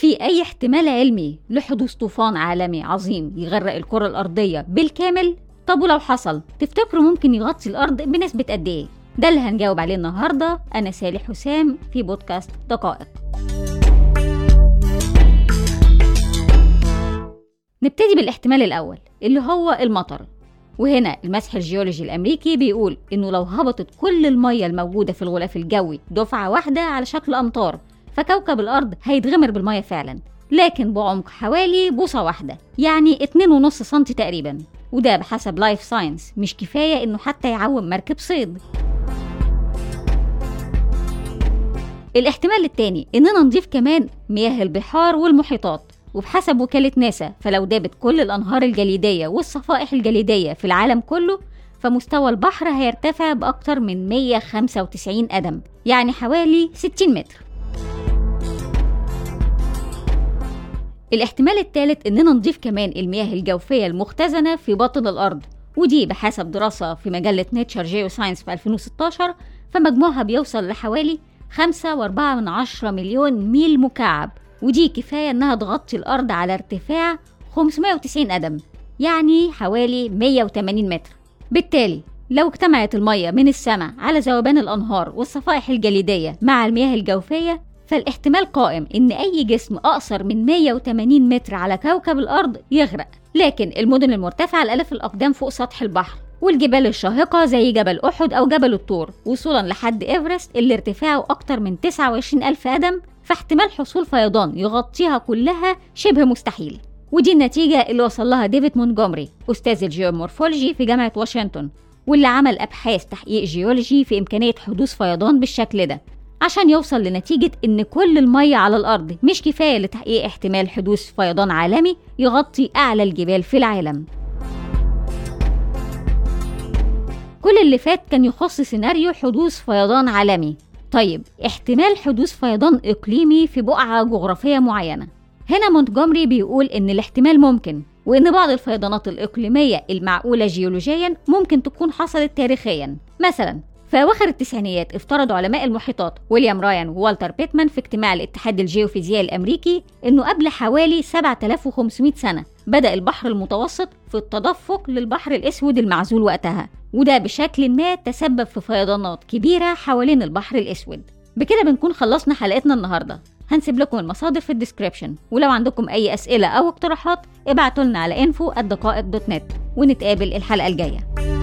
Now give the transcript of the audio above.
في أي احتمال علمي لحدوث طوفان عالمي عظيم يغرق الكرة الأرضية بالكامل؟ طب ولو حصل تفتكروا ممكن يغطي الأرض بنسبة قد إيه؟ ده اللي هنجاوب عليه النهاردة أنا سالي حسام في بودكاست دقائق نبتدي بالاحتمال الأول اللي هو المطر وهنا المسح الجيولوجي الأمريكي بيقول إنه لو هبطت كل المية الموجودة في الغلاف الجوي دفعة واحدة على شكل أمطار فكوكب الأرض هيتغمر بالمية فعلا لكن بعمق حوالي بوصة واحدة يعني 2.5 سم تقريبا. وده بحسب Live Science مش كفاية إنه حتى يعوم مركب صيد. الاحتمال التاني إننا نضيف كمان مياه البحار والمحيطات. وبحسب وكالة ناسا فلو دابت كل الأنهار الجليدية والصفائح الجليدية في العالم كله فمستوى البحر هيرتفع بأكتر من 195 قدم يعني حوالي 60 متر. الاحتمال الثالث إننا نضيف كمان المياه الجوفية المختزنة في باطن الأرض ودي بحسب دراسة في مجلة Nature Geoscience في 2016 فمجموعها بيوصل لحوالي 5.4 مليون ميل مكعب ودي كفاية إنها تغطي الأرض على ارتفاع 590 قدم يعني حوالي 180 متر. بالتالي لو اجتمعت المية من السماء على ذوبان الأنهار والصفائح الجليدية مع المياه الجوفية فالاحتمال قائم إن أي جسم أقصر من 180 متر على كوكب الأرض يغرق. لكن المدن المرتفعة الآلاف الأقدام فوق سطح البحر والجبال الشاهقة زي جبل أحد أو جبل الطور وصولا لحد إيفرست اللي ارتفاعه أكتر من 29 ألف قدم فاحتمال حصول فيضان يغطيها كلها شبه مستحيل. ودي النتيجة اللي وصل لها ديفيد مونجومري أستاذ الجيومورفولوجي في جامعة واشنطن واللي عمل أبحاث تحقيق جيولوجي في إمكانية حدوث فيضان بالشكل ده. عشان يوصل لنتيجة إن كل المية على الأرض مش كفاية لتحقيق احتمال حدوث فيضان عالمي يغطي أعلى الجبال في العالم. كل اللي فات كان يخص سيناريو حدوث فيضان عالمي. طيب احتمال حدوث فيضان إقليمي في بقعة جغرافية معينة. هنا مونتجومري بيقول إن الاحتمال ممكن وإن بعض الفيضانات الإقليمية المعقولة جيولوجيا ممكن تكون حصلت تاريخيا. مثلا في أواخر التسعينيات افترضوا علماء المحيطات ويليام رايان ووالتر بيتمان في اجتماع الاتحاد الجيوفيزيائي الأمريكي إنه قبل حوالي 7500 سنة بدأ البحر المتوسط في التدفق للبحر الأسود المعزول وقتها وده بشكل ما تسبب في فيضانات كبيرة حوالين البحر الأسود. بكده بنكون خلصنا حلقتنا النهاردة. هنسيب لكم المصادر في الديسكريبشن ولو عندكم أي أسئلة أو اقتراحات ابعتوا لنا على info ونتقابل الحلقة الجاية.